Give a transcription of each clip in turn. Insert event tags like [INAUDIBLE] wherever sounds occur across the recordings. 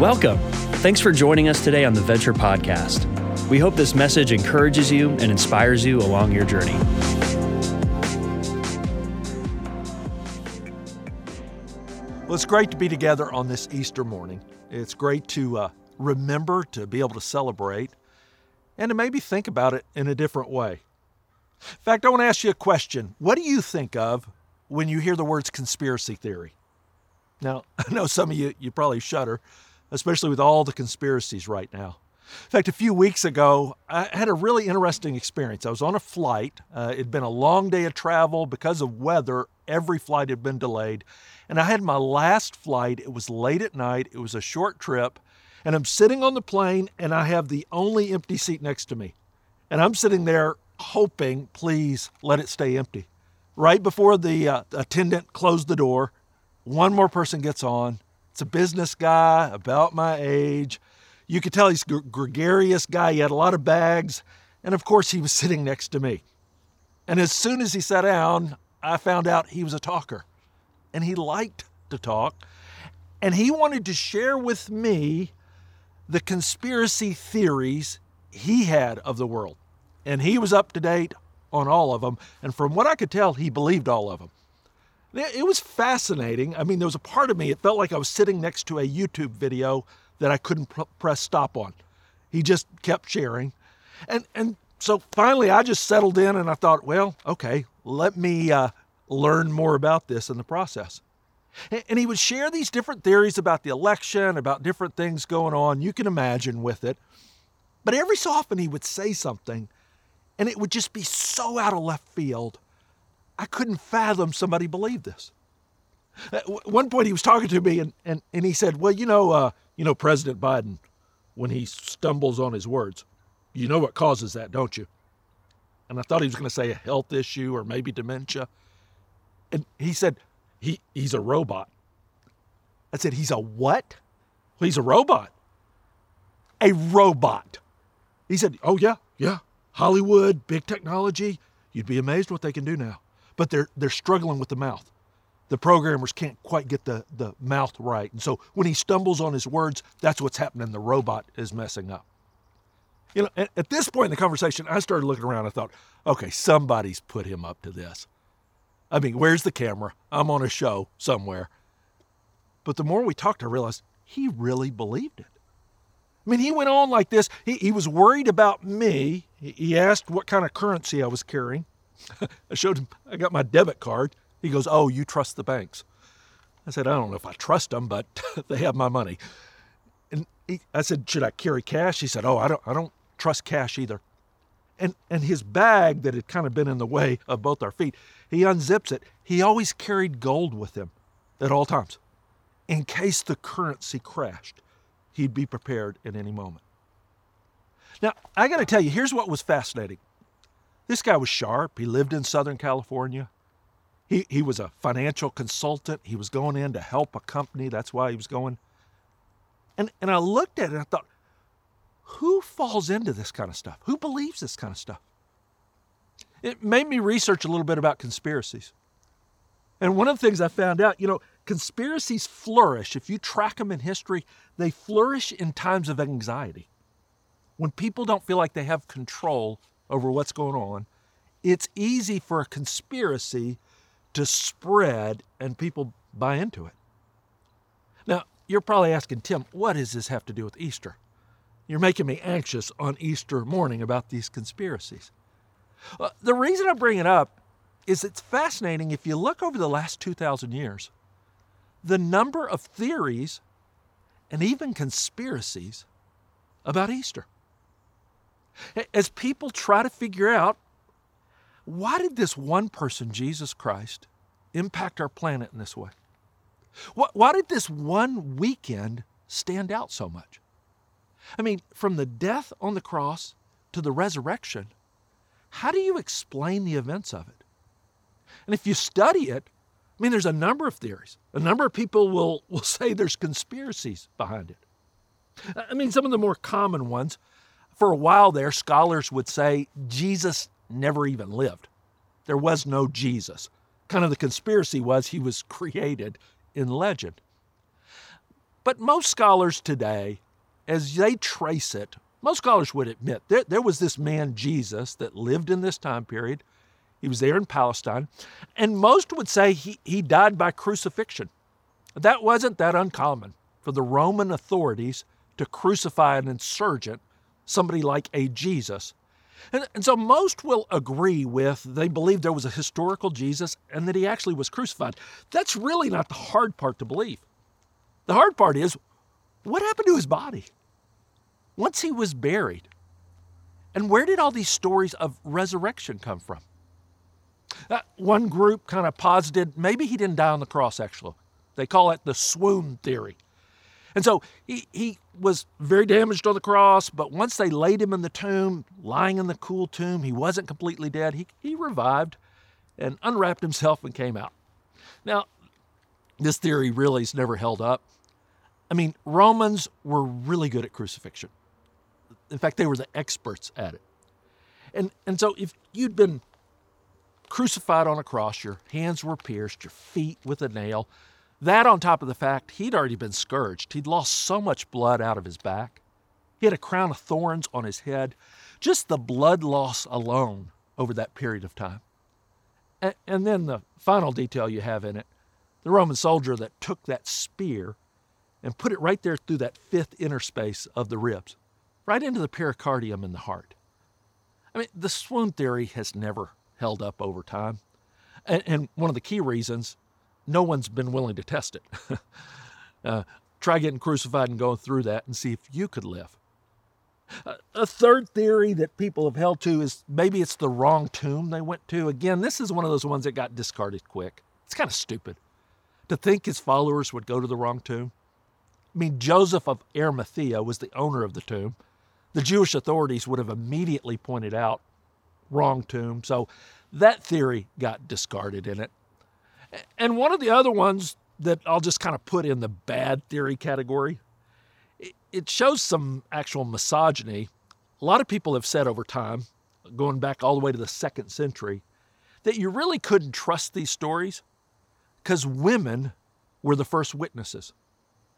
Welcome. Thanks for joining us today on the Venture Podcast. We hope this message encourages you and inspires you along your journey. Well, it's great to be together on this Easter morning. It's great to uh, remember, to be able to celebrate, and to maybe think about it in a different way. In fact, I want to ask you a question. What do you think of when you hear the words conspiracy theory? Now, [LAUGHS] I know some of you, you probably shudder, especially with all the conspiracies right now. In fact, a few weeks ago, I had a really interesting experience. I was on a flight. Uh, it'd been a long day of travel. Because of weather, every flight had been delayed. And I had my last flight. It was late at night, it was a short trip. And I'm sitting on the plane, and I have the only empty seat next to me. And I'm sitting there hoping, please let it stay empty. Right before the uh, attendant closed the door, one more person gets on. It's a business guy about my age. You could tell he's a gregarious guy. He had a lot of bags. And of course, he was sitting next to me. And as soon as he sat down, I found out he was a talker. And he liked to talk. And he wanted to share with me the conspiracy theories he had of the world. And he was up to date on all of them. And from what I could tell, he believed all of them. It was fascinating. I mean, there was a part of me, it felt like I was sitting next to a YouTube video that I couldn't pr- press stop on. He just kept sharing. And, and so finally, I just settled in and I thought, well, okay, let me uh, learn more about this in the process. And he would share these different theories about the election, about different things going on. You can imagine with it. But every so often he would say something, and it would just be so out of left field. I couldn't fathom somebody believed this. At one point he was talking to me, and, and, and he said, Well, you know, uh, you know, President Biden, when he stumbles on his words, you know what causes that, don't you? And I thought he was going to say a health issue or maybe dementia. And he said, he, he's a robot. I said, He's a what? Well, he's a robot. A robot. He said, Oh, yeah, yeah. Hollywood, big technology. You'd be amazed what they can do now. But they're, they're struggling with the mouth. The programmers can't quite get the, the mouth right. And so when he stumbles on his words, that's what's happening. The robot is messing up. You know, at, at this point in the conversation, I started looking around. I thought, okay, somebody's put him up to this. I mean, where's the camera? I'm on a show somewhere. But the more we talked, I realized he really believed it. I mean, he went on like this. He, he was worried about me. He asked what kind of currency I was carrying. [LAUGHS] I showed him, I got my debit card. He goes, Oh, you trust the banks. I said, I don't know if I trust them, but [LAUGHS] they have my money. And he, I said, Should I carry cash? He said, Oh, I don't, I don't trust cash either. And, and his bag that had kind of been in the way of both our feet, he unzips it. He always carried gold with him at all times. In case the currency crashed, he'd be prepared at any moment. Now, I got to tell you, here's what was fascinating. This guy was sharp. He lived in Southern California. He, he was a financial consultant. He was going in to help a company. That's why he was going. And, and I looked at it and I thought, who falls into this kind of stuff? Who believes this kind of stuff? It made me research a little bit about conspiracies. And one of the things I found out, you know, conspiracies flourish. If you track them in history, they flourish in times of anxiety. When people don't feel like they have control over what's going on, it's easy for a conspiracy to spread and people buy into it. Now, you're probably asking, Tim, what does this have to do with Easter? You're making me anxious on Easter morning about these conspiracies. Uh, the reason I bring it up is it's fascinating. If you look over the last 2,000 years, the number of theories and even conspiracies about Easter. As people try to figure out why did this one person, Jesus Christ, impact our planet in this way? Why did this one weekend stand out so much? I mean, from the death on the cross to the resurrection, how do you explain the events of it? And if you study it, I mean, there's a number of theories. A number of people will, will [LAUGHS] say there's conspiracies behind it. I mean, some of the more common ones, for a while there, scholars would say Jesus never even lived. There was no Jesus. Kind of the conspiracy was he was created in legend. But most scholars today, as they trace it, most scholars would admit there, there was this man, Jesus, that lived in this time period. He was there in Palestine. And most would say he, he died by crucifixion. That wasn't that uncommon for the Roman authorities to crucify an insurgent, somebody like a Jesus. And, and, so most will agree with they believe there was a historical Jesus and that he actually was crucified. That's really not the hard part to believe. The hard part is what happened to his body once he was buried? And where did all these stories of resurrection come from? Uh, one group kind of posited maybe he didn't die on the cross, actually. They call it the swoon theory. And so he, he was very damaged on the cross, but once they laid him in the tomb, lying in the cool tomb, he wasn't completely dead. He, he revived and unwrapped himself and came out. Now, this theory really has never held up. I mean, Romans were really good at crucifixion. In fact, they were the experts at it. And, and so if you'd been crucified on a cross, your hands were pierced, your feet with a nail, that on top of the fact he'd already been scourged. He'd lost so much blood out of his back. He had a crown of thorns on his head. Just the blood loss alone over that period of time. And, and then the final detail you have in it the Roman soldier that took that spear and put it right there through that fifth interspace of the ribs, right into the pericardium in the heart. I mean, the swoon theory has never held up over time. And, and one of the key reasons no one's been willing to test it. [LAUGHS] uh, try getting crucified and going through that and see if you could live. A third theory that people have held to is maybe it's the wrong tomb they went to. Again, this is one of those ones that got discarded quick. It's kind of stupid to think his followers would go to the wrong tomb. I mean, Joseph of Arimathea was the owner of the tomb. The Jewish authorities would have immediately pointed out wrong tomb. So that theory got discarded in it. And one of the other ones that I'll just kind of put in the bad theory category, it shows some actual misogyny. A lot of people have said over time, going back all the way to the second century, that you really couldn't trust these stories because women were the first witnesses.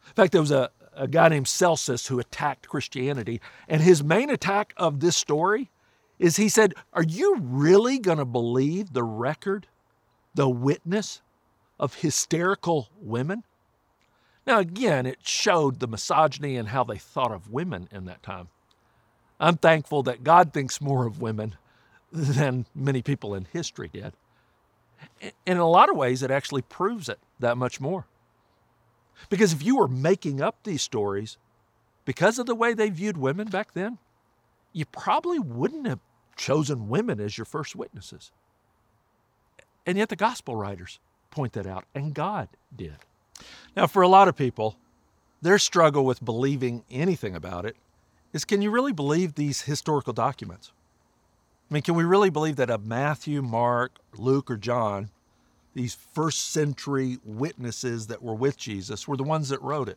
In fact, there was a, a guy named Celsus who attacked Christianity, and his main attack of this story is he said, Are you really going to believe the record, the witness of hysterical women? Now, again, it showed the misogyny and how they thought of women in that time. I'm thankful that God thinks more of women than many people in history did. And in a lot of ways, it actually proves it that much more. Because if you were making up these stories because of the way they viewed women back then, you probably wouldn't have chosen women as your first witnesses. And yet the gospel writers point that out, and God did. Now, for a lot of people, their struggle with believing anything about it is can you really believe these historical documents? I mean, can we really believe that of Matthew, Mark, Luke, or John, these first century witnesses that were with Jesus, were the ones that wrote it?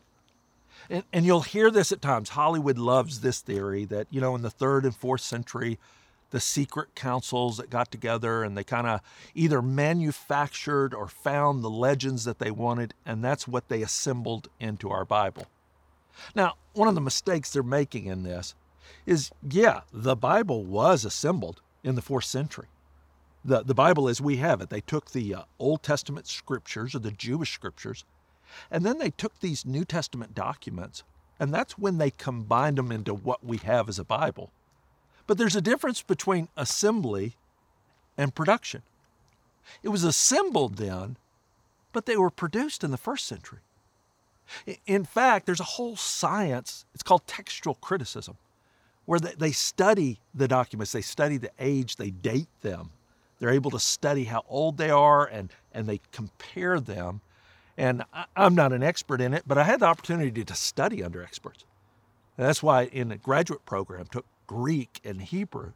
And, and you'll hear this at times. Hollywood loves this theory that, you know, in the third and fourth century, the secret councils that got together and they kind of either manufactured or found the legends that they wanted, and that's what they assembled into our Bible. Now, one of the mistakes they're making in this is yeah, the Bible was assembled in the fourth century. The, the Bible as we have it, they took the uh, Old Testament scriptures or the Jewish scriptures, and then they took these New Testament documents, and that's when they combined them into what we have as a Bible. But there's a difference between assembly and production. It was assembled then, but they were produced in the first century. In fact, there's a whole science, it's called textual criticism, where they study the documents, they study the age, they date them. They're able to study how old they are and, and they compare them. And I'm not an expert in it, but I had the opportunity to study under experts. And that's why in a graduate program took Greek and Hebrew.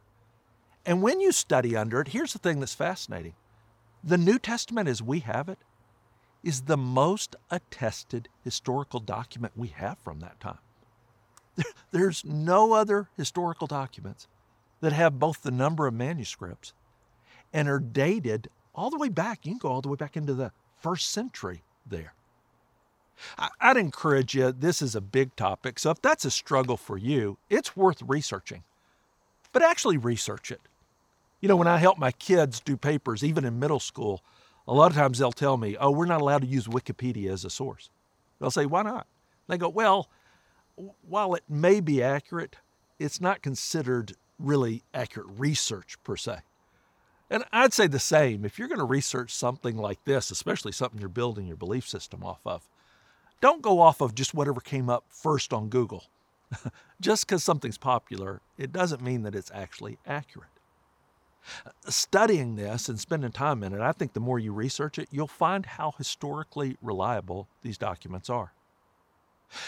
And when you study under it, here's the thing that's fascinating the New Testament as we have it is the most attested historical document we have from that time. [LAUGHS] There's no other historical documents that have both the number of manuscripts and are dated all the way back. You can go all the way back into the first century there. I'd encourage you, this is a big topic, so if that's a struggle for you, it's worth researching. But actually research it. You know, when I help my kids do papers, even in middle school, a lot of times they'll tell me, oh, we're not allowed to use Wikipedia as a source. They'll say, why not? They go, well, while it may be accurate, it's not considered really accurate research per se. And I'd say the same. If you're going to research something like this, especially something you're building your belief system off of, don't go off of just whatever came up first on Google. [LAUGHS] just because something's popular, it doesn't mean that it's actually accurate. Studying this and spending time in it, I think the more you research it, you'll find how historically reliable these documents are.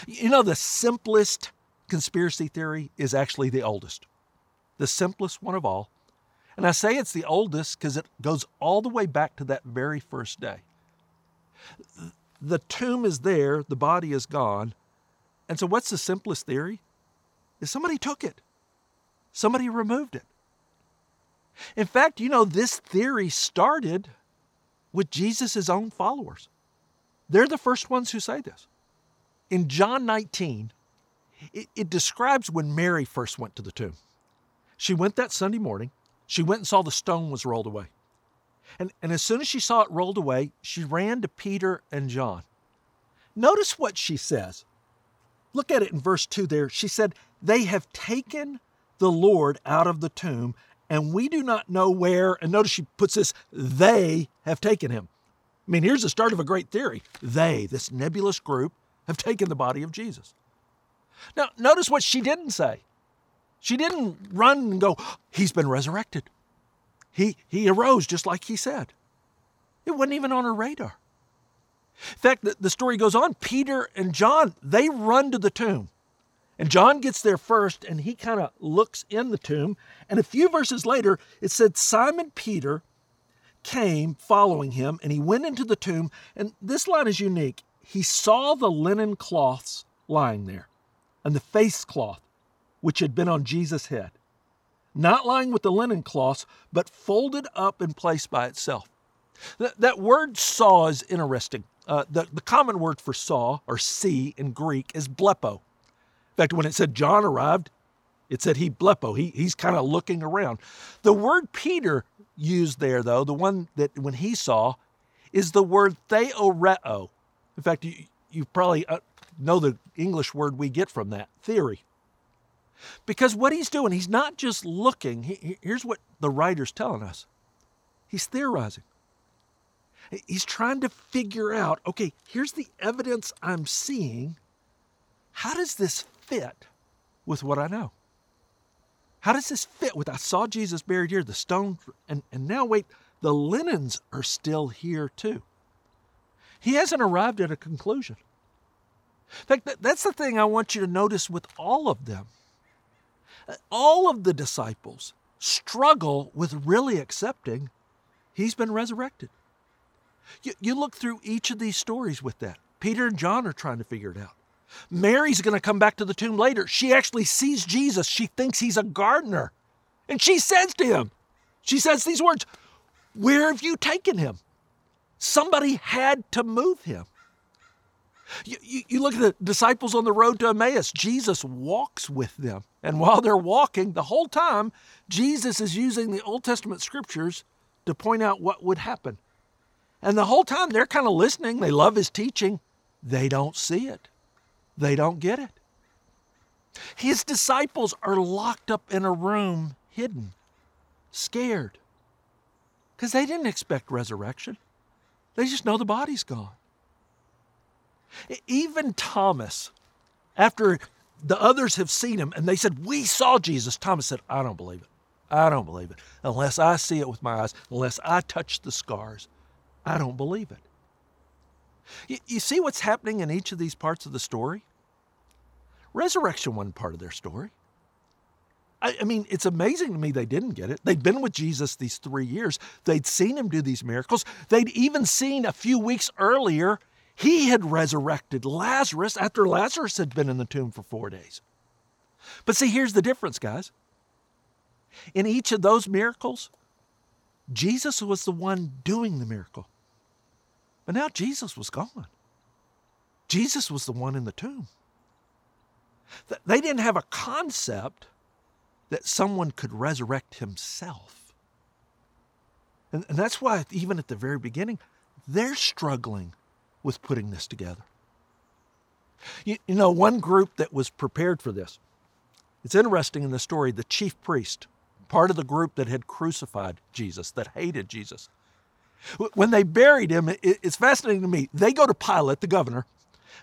You know, the simplest conspiracy theory is actually the oldest, the simplest one of all. And I say it's the oldest because it goes all the way back to that very first day. The tomb is there, the body is gone. And so, what's the simplest theory? Is somebody took it, somebody removed it. In fact, you know, this theory started with Jesus' own followers. They're the first ones who say this. In John 19, it, it, describes when Mary first went to the tomb. She went that Sunday morning. She went and saw the stone was rolled away. And, and as soon as she saw it rolled away, she ran to Peter and John. Notice what she says. Look at it in verse 2 there. She said, They have taken the Lord out of the tomb, and we do not know where. And notice she puts this, they have taken him. I mean, here's the start of a great theory. They, this nebulous group, have taken the body of Jesus. Now, notice what she didn't say. She didn't run and go, He's been resurrected. He, he arose just like he said. It wasn't even on her radar. In fact, the, the story goes on Peter and John, they run to the tomb. And John gets there first and he kind of looks in the tomb. And a few verses later, it said Simon Peter came following him and he went into the tomb. And this line is unique. He saw the linen cloths lying there and the face cloth which had been on Jesus' head, not lying with the linen cloths, but folded up and placed by itself. That, that word saw is interesting. Uh, the, the common word for saw or see in Greek is blepo In fact, when it said John arrived, it said he blepo. He, he's kind of looking around. The word Peter used there, though, the one that when he saw, is the word theoreo. In fact, you, you probably uh, know the English word we get from that theory. Because what he's doing, he's not just looking. He, here's what the writer's telling us he's theorizing. He's trying to figure out okay, here's the evidence I'm seeing. How does this fit with what I know? How does this fit with I saw Jesus buried here, the stone, and, and now wait, the linens are still here too. He hasn't arrived at a conclusion. In fact, that, that's the thing I want you to notice with all of them. All of the disciples struggle with really accepting he's been resurrected. You, you look through each of these stories with that. Peter and John are trying to figure it out. Mary's going to come back to the tomb later. She actually sees Jesus. She thinks he's a gardener. And she says to him, she says these words, Where have you taken him? Somebody had to move him. You, you, you, look at the disciples on the road to Emmaus. Jesus walks with them. And while they're walking, the whole time, Jesus is using the Old Testament scriptures to point out what would happen. And the whole time, they're kind of listening. They love his teaching. They don't see it they don't get it. His disciples are locked up in a room, hidden, scared, because they didn't expect resurrection. They just know the body's gone. Even Thomas, after the others have seen him and they said, We saw Jesus, Thomas said, I don't believe it. I don't believe it. Unless I see it with my eyes, unless I touch the scars, I don't believe it. You, you see what's happening in each of these parts of the story? Resurrection wasn't part of their story. I, I, mean, it's amazing to me they didn't get it. They'd been with Jesus these three years, they'd seen him do these miracles. They'd even seen a few weeks earlier, he had resurrected Lazarus after Lazarus had been in the tomb for four days. But see, here's the difference, guys. In each of those miracles, Jesus was the one doing the miracle. But now Jesus was gone. Jesus was the one in the tomb. They didn't have a concept that someone could resurrect himself. And, that's why, even at the very beginning, they're struggling with putting this together. You, you know, one group that was prepared for this, it's interesting in the story, the chief priest, part of the group that had crucified Jesus, that hated Jesus. When they buried him, it's fascinating to me. They go to Pilate, the governor,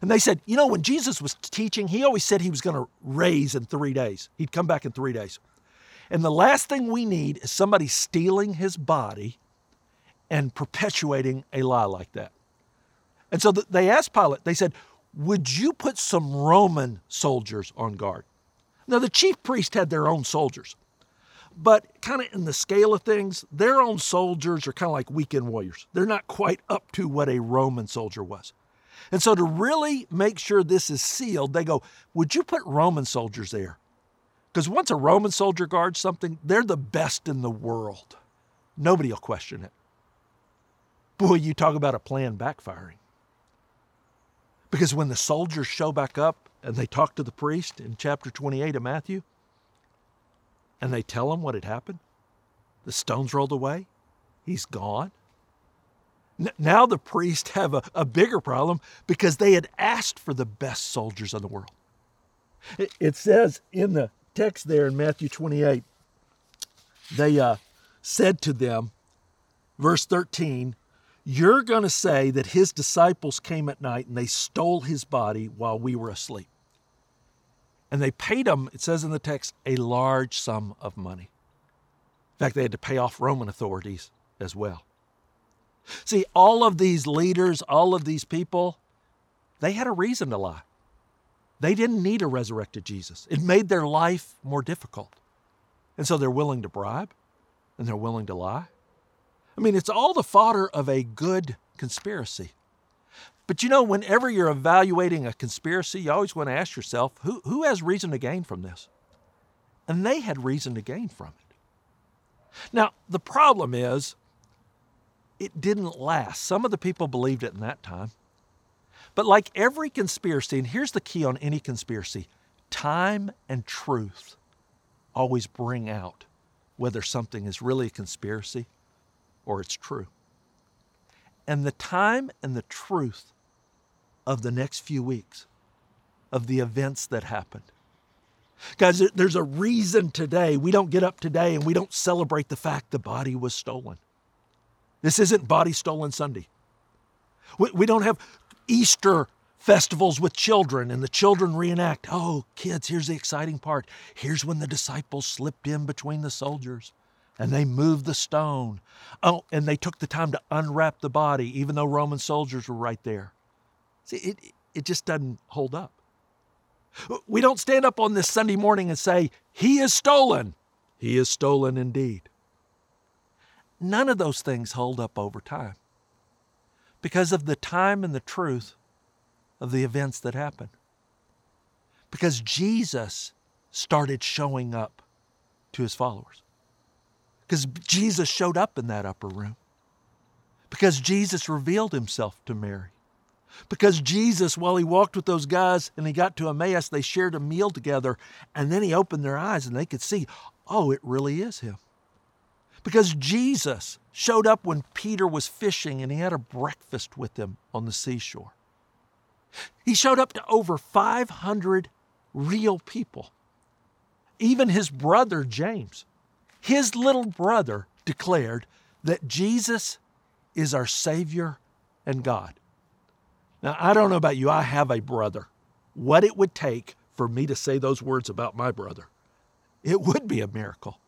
and they said, You know, when Jesus was teaching, he always said he was going to raise in three days. He'd come back in three days. And the last thing we need is somebody stealing his body and perpetuating a lie like that. And so they asked Pilate, they said, Would you put some Roman soldiers on guard? Now, the chief priest had their own soldiers, but kind of in the scale of things, their own soldiers are kind of like weekend warriors. They're not quite up to what a Roman soldier was. And so, to really make sure this is sealed, they go, Would you put Roman soldiers there? Because once a Roman soldier guards something, they're the best in the world. Nobody will question it. Boy, you talk about a plan backfiring. Because when the soldiers show back up and they talk to the priest in chapter 28 of Matthew, and they tell him what had happened, the stones rolled away, he's gone. Now the priests have a, a bigger problem because they had asked for the best soldiers in the world. It, says in the text there in Matthew 28, they uh, said to them, verse 13, You're going to say that his disciples came at night and they stole his body while we were asleep. And they paid him, it says in the text, a large sum of money. In fact, they had to pay off Roman authorities as well. See, all of these leaders, all of these people, they had a reason to lie. They didn't need a resurrected Jesus. It made their life more difficult. And so they're willing to bribe and they're willing to lie. I mean, it's all the fodder of a good conspiracy. But you know, whenever you're evaluating a conspiracy, you always want to ask yourself who, who has reason to gain from this? And they had reason to gain from it. Now, the problem is it didn't last. Some of the people believed it in that time. But like every conspiracy, and here's the key on any conspiracy time and truth always bring out whether something is really a conspiracy or it's true. And the time and the truth of the next few weeks, of the events that happened. Guys, there's a reason today we don't get up today and we don't celebrate the fact the body was stolen. This isn't Body Stolen Sunday. We, we don't have Easter festivals with children and the children reenact. Oh, kids, here's the exciting part. Here's when the disciples slipped in between the soldiers and they moved the stone. Oh, and they took the time to unwrap the body, even though Roman soldiers were right there. See, it, it just doesn't hold up. We don't stand up on this Sunday morning and say, He is stolen. He is stolen indeed. None of those things hold up over time because of the time and the truth of the events that happened. Because Jesus started showing up to his followers. Because Jesus showed up in that upper room. Because Jesus revealed himself to Mary. Because Jesus, while he walked with those guys and he got to Emmaus, they shared a meal together and then he opened their eyes and they could see, oh, it really is him. Because Jesus showed up when Peter was fishing and he had a breakfast with him on the seashore. He showed up to over 500 real people. Even his brother James, his little brother, declared that Jesus is our Savior and God. Now, I don't know about you, I have a brother. What it would take for me to say those words about my brother, it would be a miracle.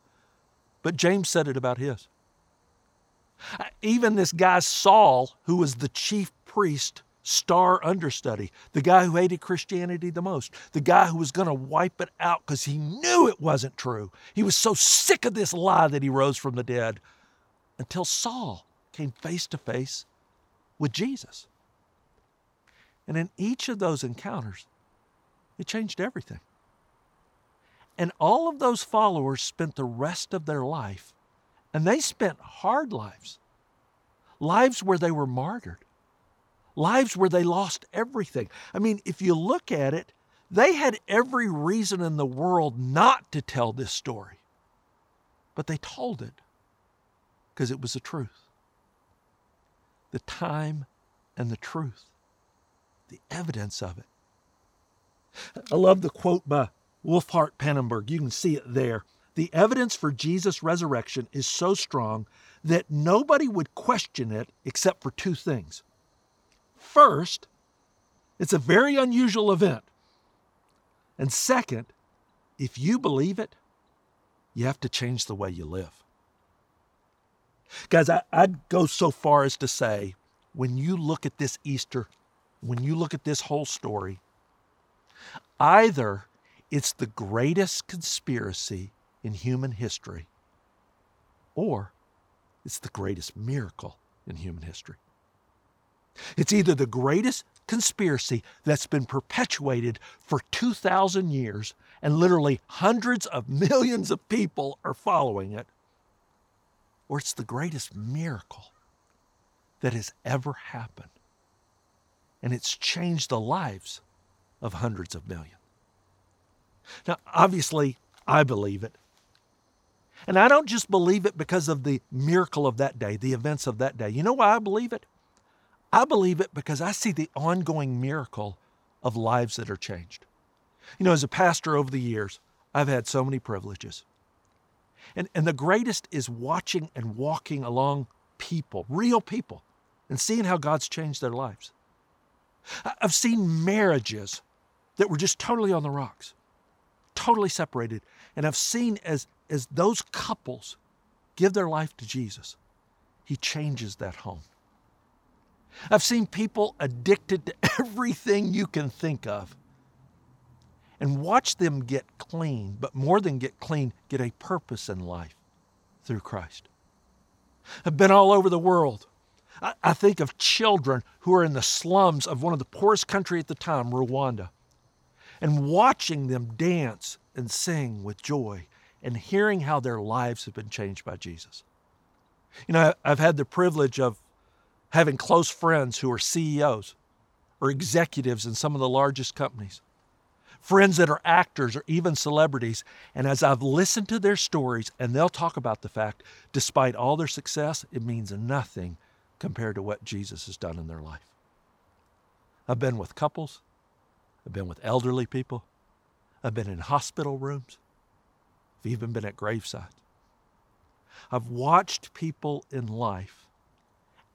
But James said it about his. Even this guy, Saul, who was the chief priest, star understudy, the guy who hated Christianity the most, the guy who was going to wipe it out because he knew it wasn't true. He was so sick of this lie that he rose from the dead until Saul came face to face with Jesus. And in each of those encounters, it changed everything. And all of those followers spent the rest of their life, and they spent hard lives, lives where they were martyred, lives where they lost everything. I mean, if you look at it, they had every reason in the world not to tell this story. But they told it because it was the truth. The time and the truth, the evidence of it. I love the quote by Wolfhart Pannenberg. You can see it there. The evidence for Jesus' resurrection is so strong that nobody would question it except for two things. First, it's a very unusual event. And second, if you believe it, you have to change the way you live. Guys, I, would go so far as to say when you look at this Easter, when you look at this whole story, either it's the greatest conspiracy in human history, or it's the greatest miracle in human history. It's either the greatest conspiracy that's been perpetuated for 2,000 years and literally hundreds of millions of people are following it, or it's the greatest miracle that has ever happened. And it's changed the lives of hundreds of millions. Now, obviously, I believe it. And I don't just believe it because of the miracle of that day, the events of that day. You know why I believe it? I believe it because I see the ongoing miracle of lives that are changed. You know, as a pastor over the years, I've had so many privileges. And, and the greatest is watching and walking along people, real people, and seeing how God's changed their lives. I've seen marriages that were just totally on the rocks, totally separated. And I've seen as, as those couples give their life to Jesus, He changes that home. I've seen people addicted to [LAUGHS] everything you can think of and watch them get clean, but more than get clean, get a purpose in life through Christ. I've been all over the world. I, I think of children who are in the slums of one of the poorest countries at the time, Rwanda, and watching them dance and sing with joy and hearing how their lives have been changed by Jesus. You know, I've had the privilege of having close friends who are CEOs or executives in some of the largest companies, friends that are actors or even celebrities. And as I've listened to their stories, and they'll talk about the fact, despite all their success, it means nothing compared to what Jesus has done in their life. I've been with couples, I've been with elderly people, I've been in hospital rooms, I've even been at gravesides. I've watched people in life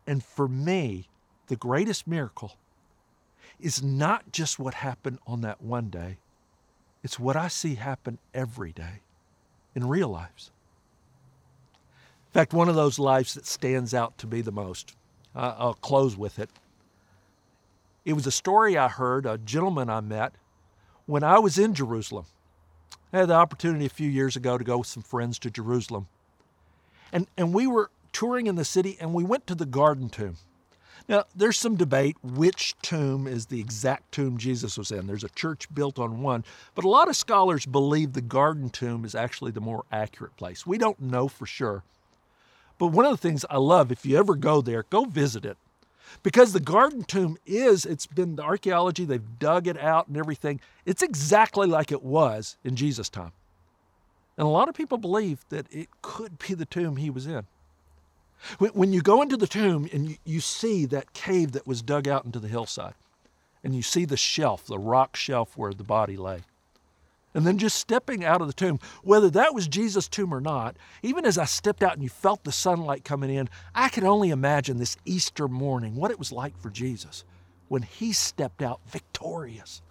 and for me, the greatest miracle is not just what happened on that one day, it's what I see happen every day in real lives. In fact, one of those lives that stands out to me the most, uh, I'll close with it. It was a story I heard, a gentleman I met when I was in Jerusalem. I had the opportunity a few years ago to go with some friends to Jerusalem. And, and we were touring in the city and we went to the Garden Tomb. Now, there's some debate which tomb is the exact tomb Jesus was in. There's a church built on one, but a lot of scholars believe the Garden Tomb is actually the more accurate place. We don't know for sure. But one of the things I love, if you ever go there, go visit it. Because the Garden Tomb is, it's been the archaeology, they've dug it out and everything. It's exactly like it was in Jesus' time. And a lot of people believe that it could be the tomb he was in. When you go into the tomb and you see that cave that was dug out into the hillside, and you see the shelf, the rock shelf where the body lay, and then just stepping out of the tomb, whether that was Jesus' tomb or not, even as I stepped out and you felt the sunlight coming in, I could only imagine this Easter morning, what it was like for Jesus when he stepped out victorious.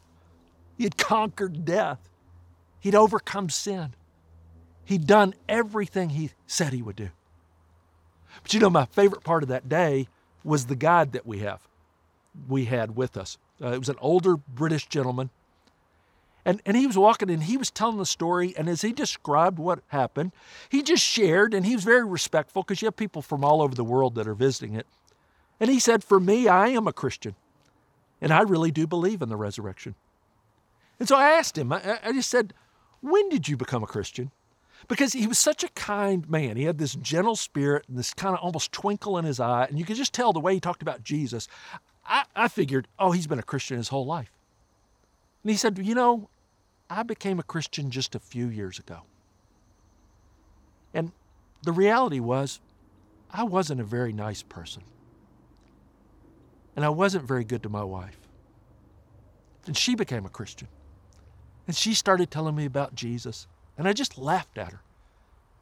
He had conquered death, he'd overcome sin, he'd done everything he said he would do. But you know, my favorite part of that day was the guide that we have, we had with us. Uh, it was an older British gentleman. And, and he was walking and he was telling the story. And as he described what happened, he just shared and he was very respectful because you have people from all over the world that are visiting it. And he said, For me, I am a Christian. And I really do believe in the resurrection. And so I asked him, I, I just said, When did you become a Christian? Because he was such a kind man. He had this gentle spirit and this kind of almost twinkle in his eye, and you could just tell the way he talked about Jesus. I, I figured, oh, he's been a Christian his whole life. And he said, You know, I became a Christian just a few years ago. And the reality was, I wasn't a very nice person. And I wasn't very good to my wife. And she became a Christian. And she started telling me about Jesus. And I just laughed at her.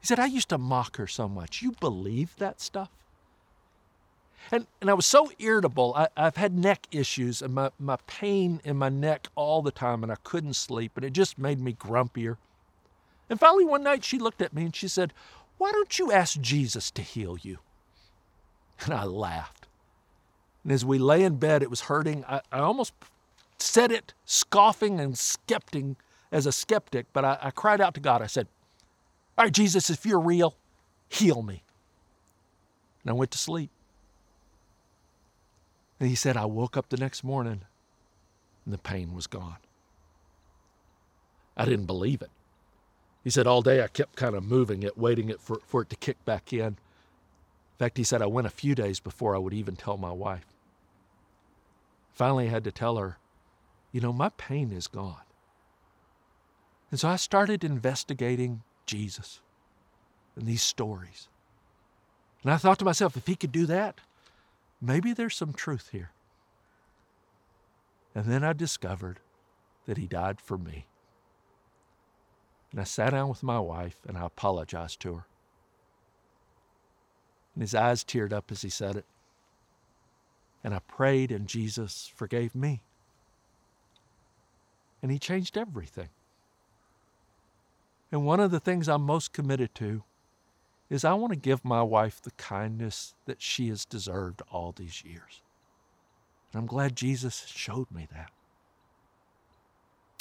He said, I used to mock her so much. You believe that stuff? And, and I was so irritable. I, I've had neck issues and my, my pain in my neck all the time, and I couldn't sleep, and it just made me grumpier. And finally, one night, she looked at me and she said, Why don't you ask Jesus to heal you? And I laughed. And as we lay in bed, it was hurting. I, I almost said it scoffing and skeptic as a skeptic, but I, I cried out to God. I said, All right, Jesus, if you're real, heal me. And I went to sleep. And he said, I woke up the next morning and the pain was gone. I didn't believe it. He said, all day I kept kind of moving it, waiting it for, for it to kick back in. In fact, he said, I went a few days before I would even tell my wife. Finally, I had to tell her, you know, my pain is gone. And so I started investigating Jesus and these stories. And I thought to myself, if he could do that, maybe there's some truth here. And then I discovered that he died for me. And I sat down with my wife and I apologized to her. And his eyes teared up as he said it. And I prayed, and Jesus forgave me. And he changed everything. And one of the things I'm most committed to is I want to give my wife the kindness that she has deserved all these years. And I'm glad Jesus showed me that.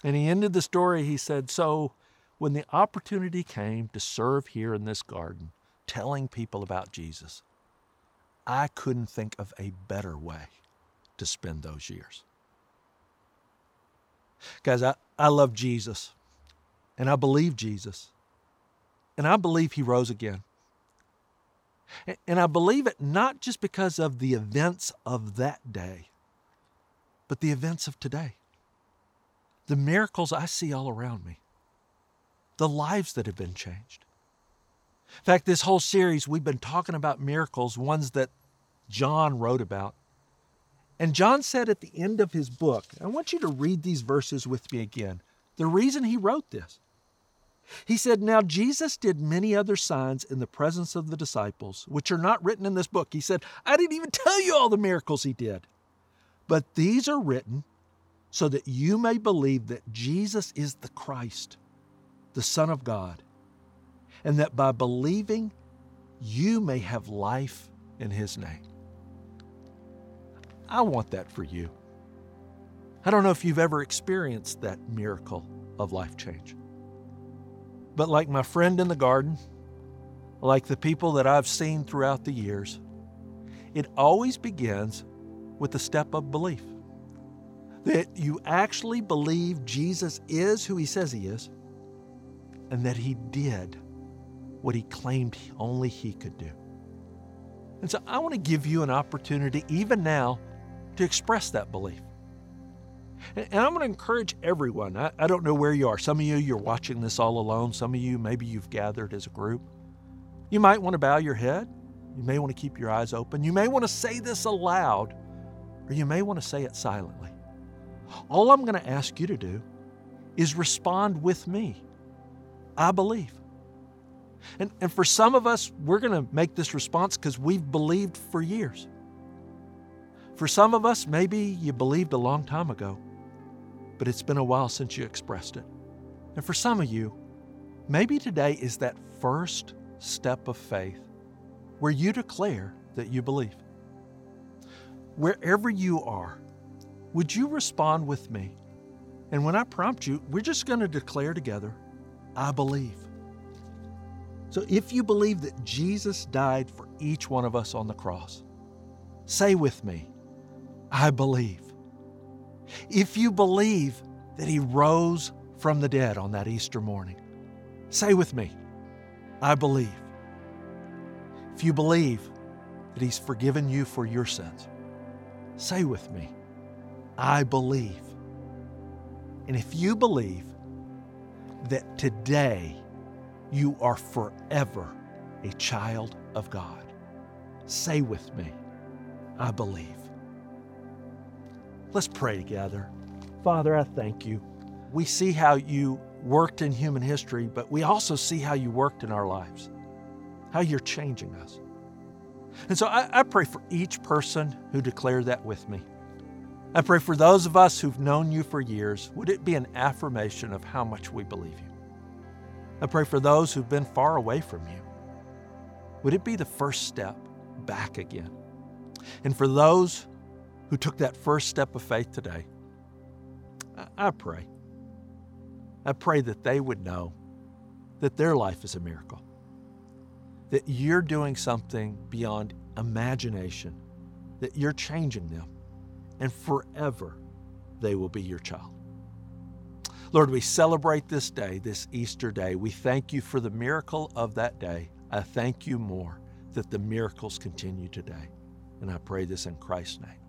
And he ended the story, he said, So when the opportunity came to serve here in this garden, telling people about Jesus, I couldn't think of a better way to spend those years. Guys, I, I love Jesus and I believe Jesus and I believe he rose again. And I believe it not just because of the events of that day, but the events of today. The miracles I see all around me, the lives that have been changed. In fact, this whole series, we've been talking about miracles, ones that John wrote about. And John said at the end of his book, I want you to read these verses with me again. The reason he wrote this he said, Now Jesus did many other signs in the presence of the disciples, which are not written in this book. He said, I didn't even tell you all the miracles he did. But these are written so that you may believe that Jesus is the Christ, the Son of God, and that by believing you may have life in his name. I want that for you. I don't know if you've ever experienced that miracle of life change. But like my friend in the garden, like the people that I've seen throughout the years, it always begins with the step of belief. That you actually believe Jesus is who he says he is, and that he did what he claimed only he could do. And so I want to give you an opportunity, even now, to express that belief. And I'm going to encourage everyone. I, I don't know where you are. Some of you, you're watching this all alone. Some of you, maybe you've gathered as a group. You might want to bow your head. You may want to keep your eyes open. You may want to say this aloud, or you may want to say it silently. All I'm going to ask you to do is respond with me. I believe. And, and for some of us, we're going to make this response because we've believed for years. For some of us, maybe you believed a long time ago but it's been a while since you expressed it. And for some of you, maybe today is that first step of faith where you declare that you believe. Wherever you are, would you respond with me? And when I prompt you, we're just going to declare together, I believe. So if you believe that Jesus died for each one of us on the cross, say with me, I believe. If you believe that he rose from the dead on that Easter morning, say with me, I believe. If you believe that he's forgiven you for your sins, Say with me, I believe. And if you believe that today you are forever a child of God, say with me, I believe. Let's pray together. Father, I thank you. We see how you worked in human history, but we also see how you worked in our lives, how you're changing us. And so I, I, pray for each person who declared that with me. I pray for those of us who've known you for years, would it be an affirmation of how much we believe you? I pray for those who've been far away from you. Would it be the first step back again? And for those who took that first step of faith today, I, pray. I pray that they would know that their life is a miracle, that you're doing something beyond imagination, that you're changing them, and forever they will be your child. Lord, we celebrate this day, this Easter day. We thank you for the miracle of that day. I thank you more that the miracles continue today. And I pray this in Christ's name.